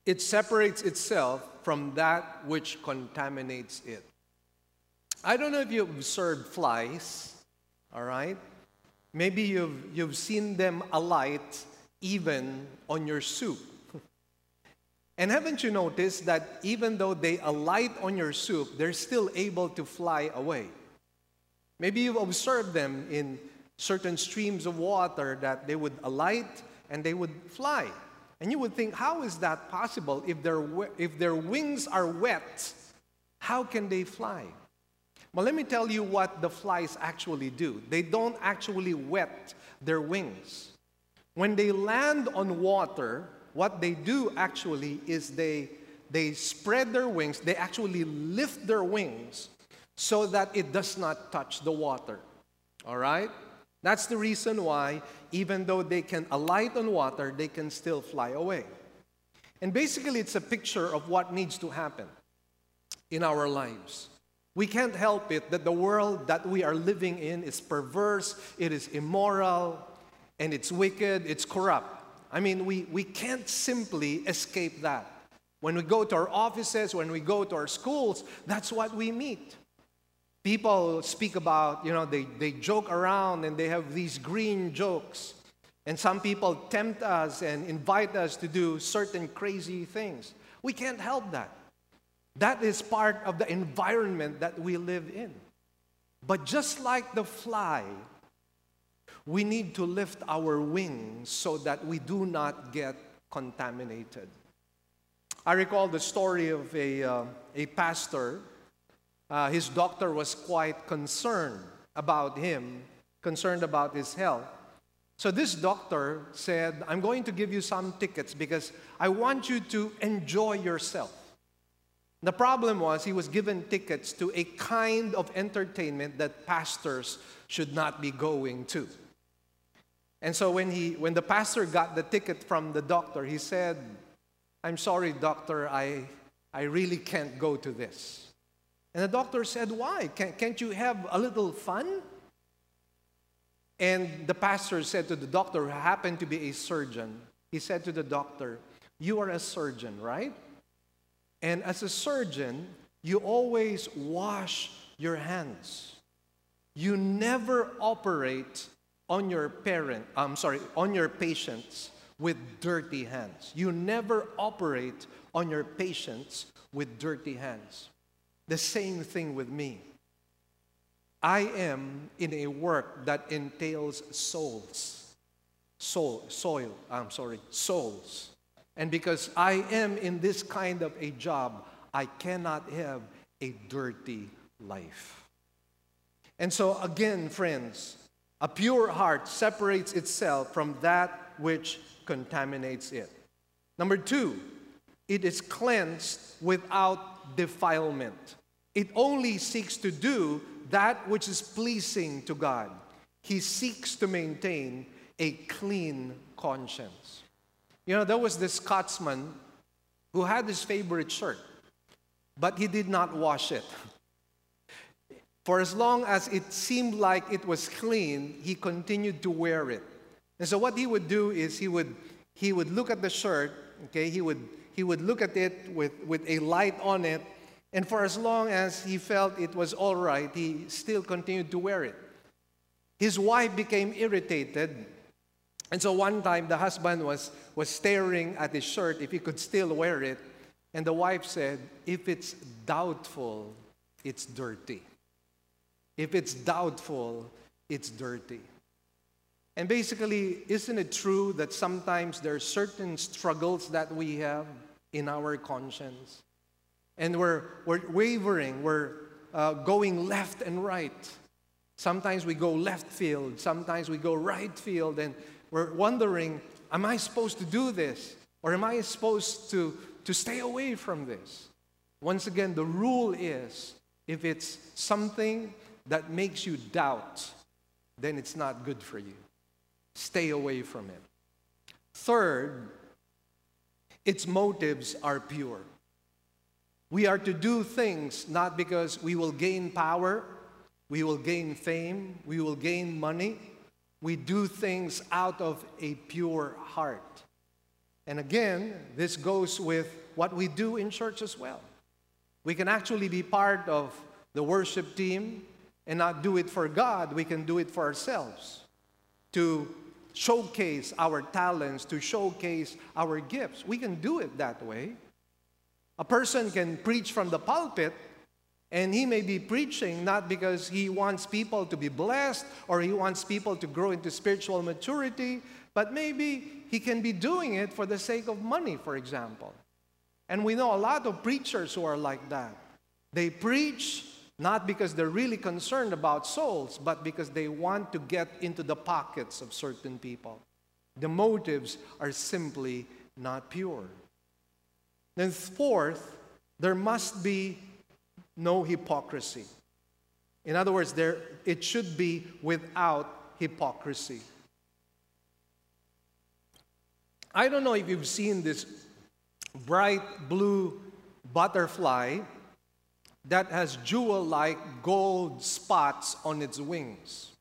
S2: it separates itself from that which contaminates it. I don't know if you've observed flies, all right? Maybe you've, you've seen them alight even on your soup. and haven't you noticed that even though they alight on your soup, they're still able to fly away? Maybe you've observed them in certain streams of water that they would alight and they would fly. And you would think, how is that possible? If their, if their wings are wet, how can they fly? Well, let me tell you what the flies actually do. They don't actually wet their wings. When they land on water, what they do actually is they, they spread their wings, they actually lift their wings so that it does not touch the water. All right? That's the reason why, even though they can alight on water, they can still fly away. And basically, it's a picture of what needs to happen in our lives. We can't help it that the world that we are living in is perverse, it is immoral, and it's wicked, it's corrupt. I mean, we, we can't simply escape that. When we go to our offices, when we go to our schools, that's what we meet. People speak about, you know, they, they joke around and they have these green jokes. And some people tempt us and invite us to do certain crazy things. We can't help that. That is part of the environment that we live in. But just like the fly, we need to lift our wings so that we do not get contaminated. I recall the story of a, uh, a pastor uh, his doctor was quite concerned about him, concerned about his health. So this doctor said, I'm going to give you some tickets because I want you to enjoy yourself. The problem was he was given tickets to a kind of entertainment that pastors should not be going to. And so when, he, when the pastor got the ticket from the doctor, he said, I'm sorry, doctor, I, I really can't go to this. And the doctor said, Why? Can't, can't you have a little fun? And the pastor said to the doctor, who happened to be a surgeon, he said to the doctor, You are a surgeon, right? And as a surgeon, you always wash your hands. You never operate on your parent, I'm sorry, on your patients with dirty hands. You never operate on your patients with dirty hands. The same thing with me. I am in a work that entails souls. Soul, soil, I'm sorry, souls. And because I am in this kind of a job, I cannot have a dirty life. And so, again, friends, a pure heart separates itself from that which contaminates it. Number two, it is cleansed without defilement. It only seeks to do that which is pleasing to God. He seeks to maintain a clean conscience. You know, there was this Scotsman who had his favorite shirt, but he did not wash it. For as long as it seemed like it was clean, he continued to wear it. And so what he would do is he would he would look at the shirt, okay, he would he would look at it with, with a light on it, and for as long as he felt it was all right, he still continued to wear it. His wife became irritated. And so one time the husband was, was staring at his shirt if he could still wear it. And the wife said, If it's doubtful, it's dirty. If it's doubtful, it's dirty. And basically, isn't it true that sometimes there are certain struggles that we have in our conscience? and we're, we're wavering, we're uh, going left and right. Sometimes we go left field, sometimes we go right field, and we're wondering, am I supposed to do this? Or am I supposed to, to stay away from this? Once again, the rule is if it's something that makes you doubt, then it's not good for you. Stay away from it. Third, its motives are pure. We are to do things not because we will gain power, we will gain fame, we will gain money. We do things out of a pure heart. And again, this goes with what we do in church as well. We can actually be part of the worship team and not do it for God, we can do it for ourselves to showcase our talents, to showcase our gifts. We can do it that way. A person can preach from the pulpit, and he may be preaching not because he wants people to be blessed or he wants people to grow into spiritual maturity, but maybe he can be doing it for the sake of money, for example. And we know a lot of preachers who are like that. They preach not because they're really concerned about souls, but because they want to get into the pockets of certain people. The motives are simply not pure. Then, fourth, there must be no hypocrisy. In other words, there, it should be without hypocrisy. I don't know if you've seen this bright blue butterfly that has jewel like gold spots on its wings.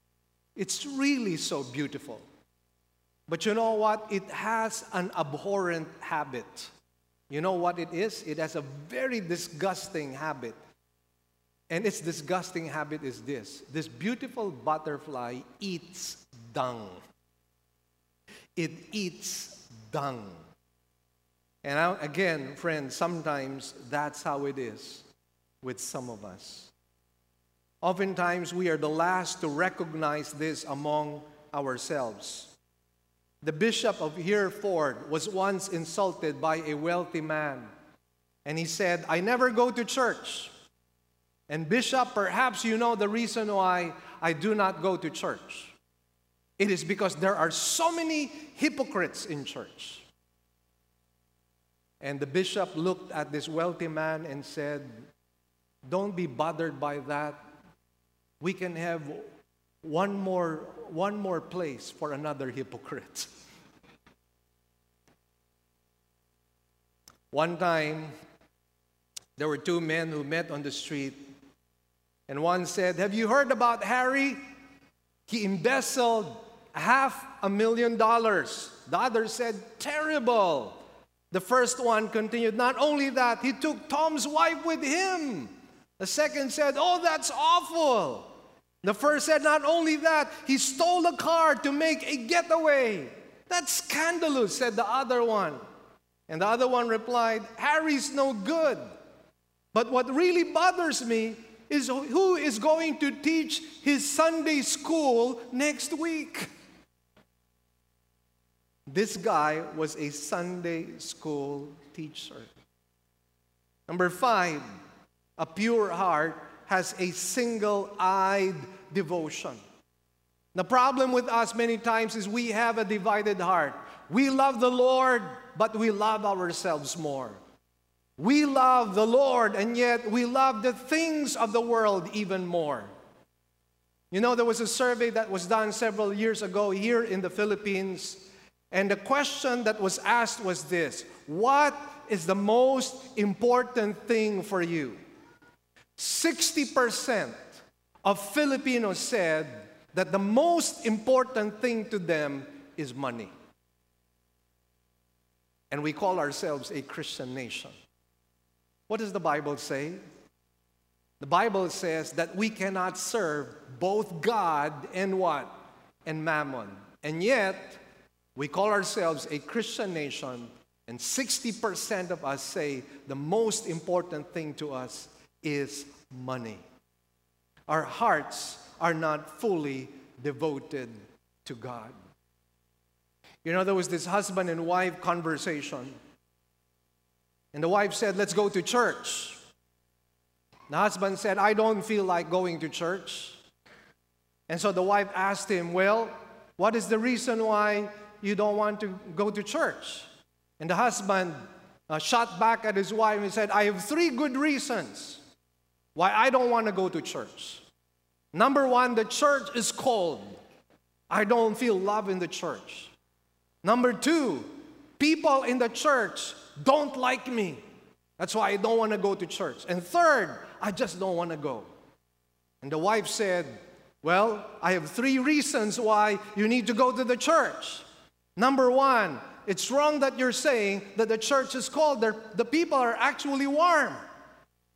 S2: It's really so beautiful. But you know what? It has an abhorrent habit. You know what it is? It has a very disgusting habit. And its disgusting habit is this this beautiful butterfly eats dung. It eats dung. And again, friends, sometimes that's how it is with some of us. Oftentimes, we are the last to recognize this among ourselves. The bishop of Hereford was once insulted by a wealthy man. And he said, I never go to church. And, Bishop, perhaps you know the reason why I do not go to church. It is because there are so many hypocrites in church. And the bishop looked at this wealthy man and said, Don't be bothered by that. We can have one more, one more place for another hypocrite. One time, there were two men who met on the street, and one said, Have you heard about Harry? He embezzled half a million dollars. The other said, Terrible. The first one continued, Not only that, he took Tom's wife with him. The second said, Oh, that's awful. The first said, Not only that, he stole a car to make a getaway. That's scandalous, said the other one. And the other one replied, Harry's no good. But what really bothers me is who is going to teach his Sunday school next week. This guy was a Sunday school teacher. Number five, a pure heart has a single eyed devotion. The problem with us many times is we have a divided heart. We love the Lord, but we love ourselves more. We love the Lord, and yet we love the things of the world even more. You know, there was a survey that was done several years ago here in the Philippines, and the question that was asked was this What is the most important thing for you? 60% of Filipinos said that the most important thing to them is money. And we call ourselves a Christian nation. What does the Bible say? The Bible says that we cannot serve both God and what? And mammon. And yet, we call ourselves a Christian nation, and 60% of us say the most important thing to us is money. Our hearts are not fully devoted to God. You know, there was this husband and wife conversation and the wife said, Let's go to church. The husband said, I don't feel like going to church. And so the wife asked him, Well, what is the reason why you don't want to go to church? And the husband uh, shot back at his wife and said, I have three good reasons why I don't want to go to church. Number one, the church is cold. I don't feel love in the church. Number two, people in the church don't like me. That's why I don't want to go to church. And third, I just don't want to go. And the wife said, Well, I have three reasons why you need to go to the church. Number one, it's wrong that you're saying that the church is cold. The people are actually warm.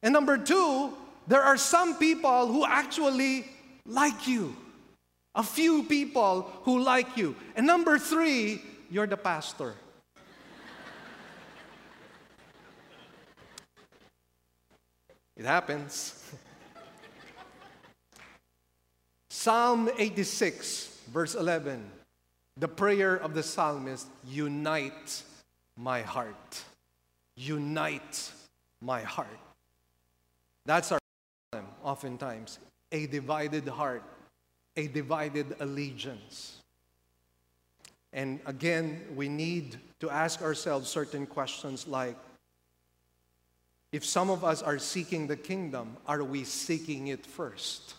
S2: And number two, there are some people who actually like you. A few people who like you. And number three, you're the pastor. It happens. Psalm 86, verse 11. The prayer of the psalmist unite my heart. Unite my heart. That's our problem, oftentimes. A divided heart, a divided allegiance. And again, we need to ask ourselves certain questions like if some of us are seeking the kingdom, are we seeking it first?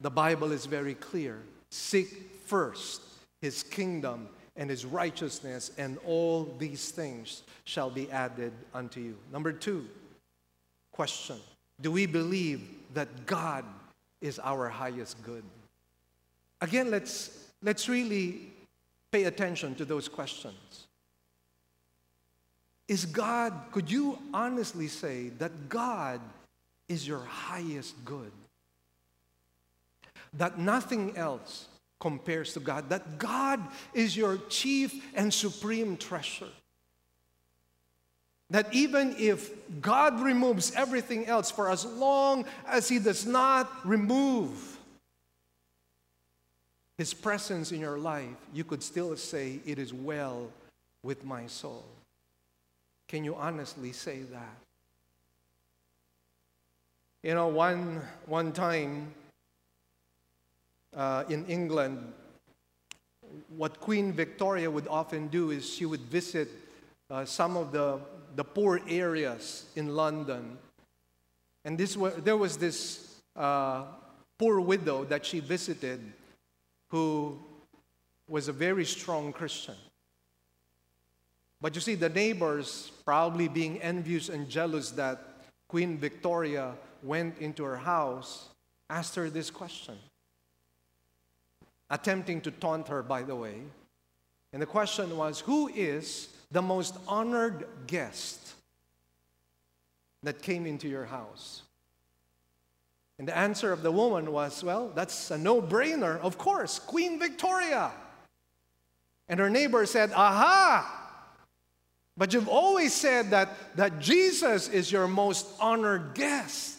S2: The Bible is very clear. Seek first his kingdom and his righteousness, and all these things shall be added unto you. Number two, question Do we believe that God is our highest good? Again, let's, let's really pay attention to those questions. Is God, could you honestly say that God is your highest good? That nothing else compares to God, that God is your chief and supreme treasure. That even if God removes everything else for as long as He does not remove His presence in your life, you could still say, It is well with my soul. Can you honestly say that? You know, one, one time uh, in England, what Queen Victoria would often do is she would visit uh, some of the, the poor areas in London. And this, there was this uh, poor widow that she visited who was a very strong Christian. But you see, the neighbors, probably being envious and jealous that Queen Victoria went into her house, asked her this question, attempting to taunt her, by the way. And the question was Who is the most honored guest that came into your house? And the answer of the woman was, Well, that's a no brainer. Of course, Queen Victoria. And her neighbor said, Aha! But you've always said that, that Jesus is your most honored guest.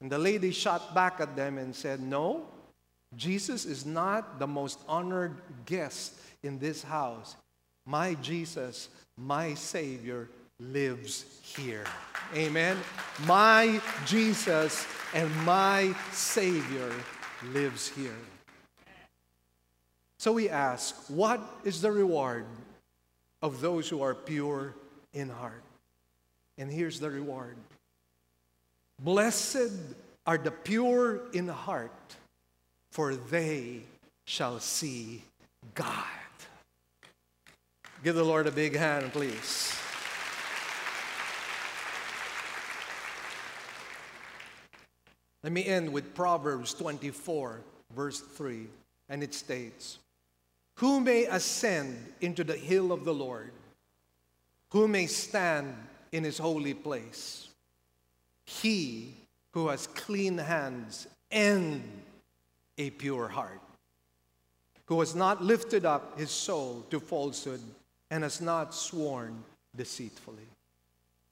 S2: And the lady shot back at them and said, No, Jesus is not the most honored guest in this house. My Jesus, my Savior, lives here. Amen. My Jesus and my Savior lives here. So we ask, what is the reward of those who are pure in heart? And here's the reward Blessed are the pure in heart, for they shall see God. Give the Lord a big hand, please. Let me end with Proverbs 24, verse 3, and it states who may ascend into the hill of the Lord? Who may stand in his holy place? He who has clean hands and a pure heart, who has not lifted up his soul to falsehood and has not sworn deceitfully.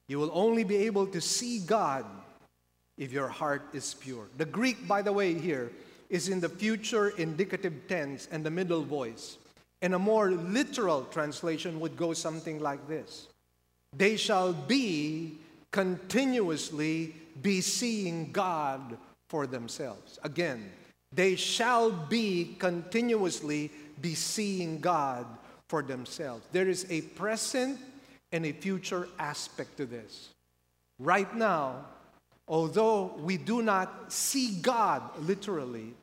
S2: You will only be able to see God if your heart is pure. The Greek, by the way, here is in the future indicative tense and the middle voice. And a more literal translation would go something like this They shall be continuously be seeing God for themselves. Again, they shall be continuously be seeing God for themselves. There is a present and a future aspect to this. Right now, although we do not see God literally,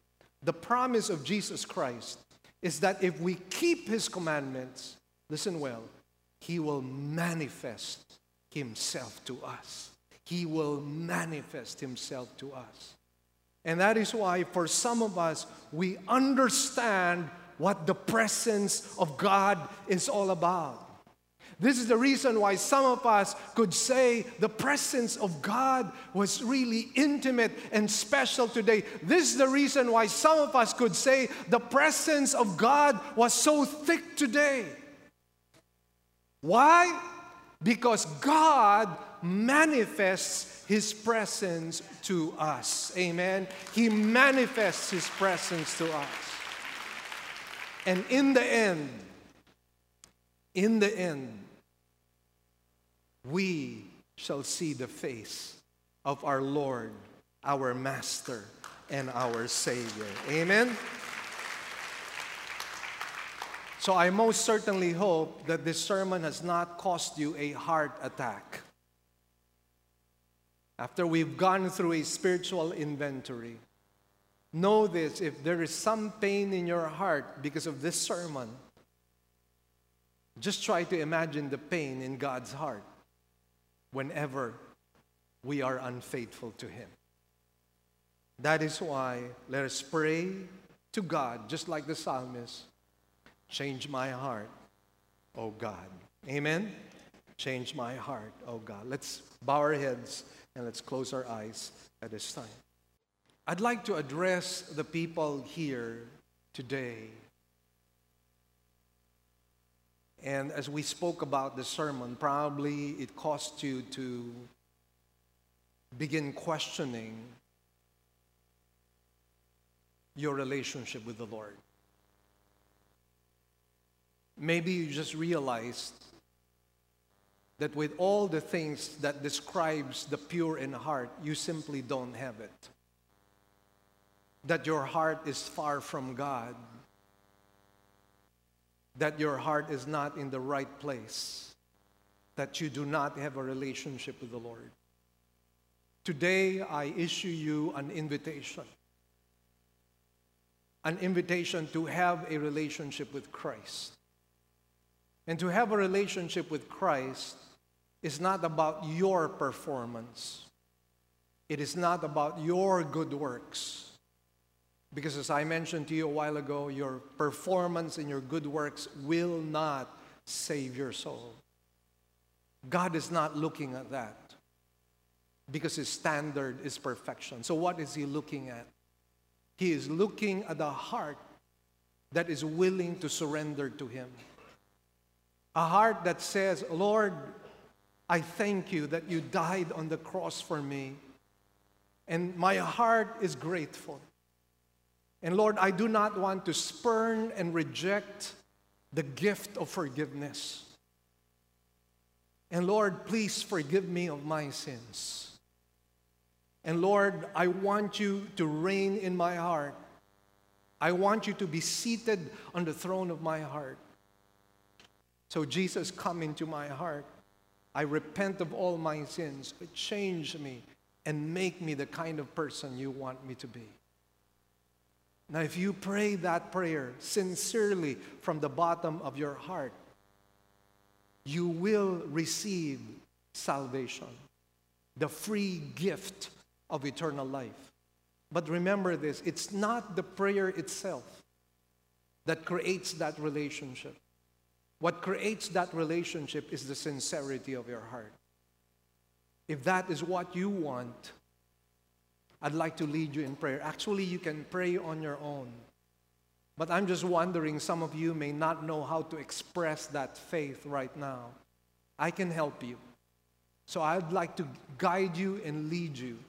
S2: the promise of Jesus Christ is that if we keep his commandments, listen well, he will manifest himself to us. He will manifest himself to us. And that is why, for some of us, we understand what the presence of God is all about. This is the reason why some of us could say the presence of God was really intimate and special today. This is the reason why some of us could say the presence of God was so thick today. Why? Because God manifests His presence to us. Amen. He manifests His presence to us. And in the end, in the end, we shall see the face of our Lord, our Master, and our Savior. Amen? So I most certainly hope that this sermon has not cost you a heart attack. After we've gone through a spiritual inventory, know this if there is some pain in your heart because of this sermon, just try to imagine the pain in God's heart whenever we are unfaithful to Him. That is why let us pray to God, just like the psalmist change my heart, oh God. Amen? Change my heart, oh God. Let's bow our heads and let's close our eyes at this time. I'd like to address the people here today and as we spoke about the sermon, probably it caused you to begin questioning your relationship with the Lord. Maybe you just realized that with all the things that describes the pure in heart, you simply don't have it. That your heart is far from God that your heart is not in the right place, that you do not have a relationship with the Lord. Today, I issue you an invitation. An invitation to have a relationship with Christ. And to have a relationship with Christ is not about your performance. It is not about your good works. Because as I mentioned to you a while ago, your performance and your good works will not save your soul. God is not looking at that because his standard is perfection. So, what is he looking at? He is looking at a heart that is willing to surrender to him. A heart that says, Lord, I thank you that you died on the cross for me. And my heart is grateful. And Lord, I do not want to spurn and reject the gift of forgiveness. And Lord, please forgive me of my sins. And Lord, I want you to reign in my heart. I want you to be seated on the throne of my heart. So, Jesus, come into my heart. I repent of all my sins. Change me and make me the kind of person you want me to be. Now, if you pray that prayer sincerely from the bottom of your heart, you will receive salvation, the free gift of eternal life. But remember this it's not the prayer itself that creates that relationship. What creates that relationship is the sincerity of your heart. If that is what you want, I'd like to lead you in prayer. Actually, you can pray on your own. But I'm just wondering, some of you may not know how to express that faith right now. I can help you. So I'd like to guide you and lead you.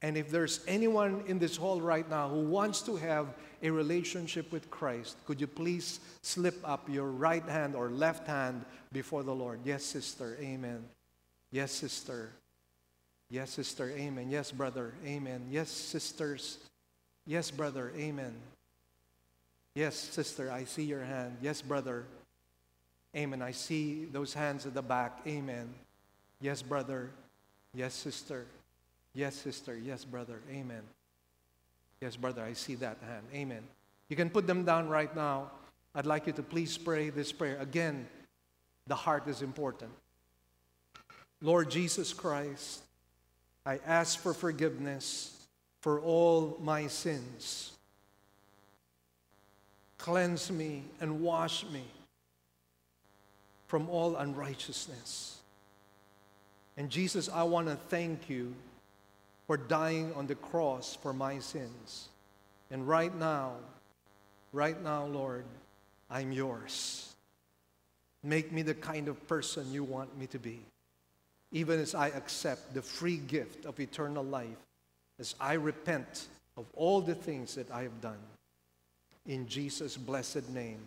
S2: And if there's anyone in this hall right now who wants to have a relationship with Christ, could you please slip up your right hand or left hand before the Lord? Yes, sister. Amen. Yes, sister. Yes, sister. Amen. Yes, brother. Amen. Yes, sisters. Yes, brother. Amen. Yes, sister. I see your hand. Yes, brother. Amen. I see those hands at the back. Amen. Yes, brother. Yes, sister. Yes, sister. Yes, brother. Amen. Yes, brother. I see that hand. Amen. You can put them down right now. I'd like you to please pray this prayer. Again, the heart is important. Lord Jesus Christ, I ask for forgiveness for all my sins. Cleanse me and wash me from all unrighteousness. And Jesus, I want to thank you for dying on the cross for my sins. And right now, right now, Lord, I'm yours. Make me the kind of person you want me to be even as I accept the free gift of eternal life, as I repent of all the things that I have done. In Jesus' blessed name.